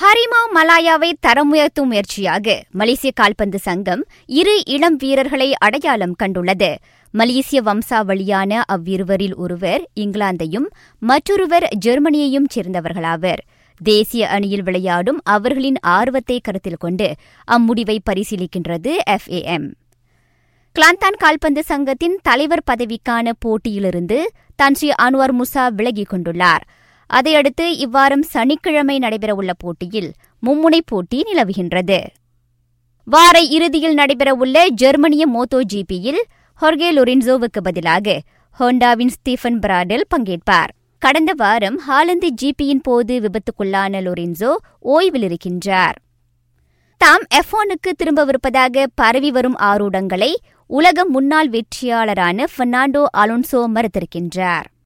ஹரிமா மலாயாவை தரம் உயர்த்தும் முயற்சியாக மலேசிய கால்பந்து சங்கம் இரு இளம் வீரர்களை அடையாளம் கண்டுள்ளது. மலேசிய வம்சாவளியான அவ்விருவரில் ஒருவர் இங்கிலாந்தையும் மற்றொருவர் ஜெர்மனியையும் சேர்ந்தவர்களாவர். தேசிய அணியில் விளையாடும் அவர்களின் ஆர்வத்தை கருத்தில் கொண்டு அம்முடிவை பரிசீலிக்கின்றது எஃப்ஏஎம் கிளாந்தான் கால்பந்து சங்கத்தின் தலைவர் பதவிக்கான போட்டியிலிருந்து தன்ஸ்ரீ அன்வார் முசா விலகிக் கொண்டுள்ளார். அதையடுத்து இவ்வாரம் சனிக்கிழமை நடைபெறவுள்ள போட்டியில் மும்முனை போட்டி நிலவுகின்றது. வார இறுதியில் நடைபெறவுள்ள ஜெர்மனிய மோட்டோ ஜிபியில் ஹொர்கே லொரின்சோவுக்கு பதிலாக ஹோண்டாவின் ஸ்டீஃபன் பிராடல் பங்கேற்பார். கடந்த வாரம் ஹாலந்து ஜிபியின் போது விபத்துக்குள்ளான லொரின்சோ ஓய்வில் இருக்கின்றார் தாம் எஃபோனுக்கு திரும்பவிருப்பதாக பரவி வரும் ஆரூடங்களை உலக முன்னாள் வெற்றியாளரான பெர்னாண்டோ அலோன்சோ மறுத்திருக்கின்றார்.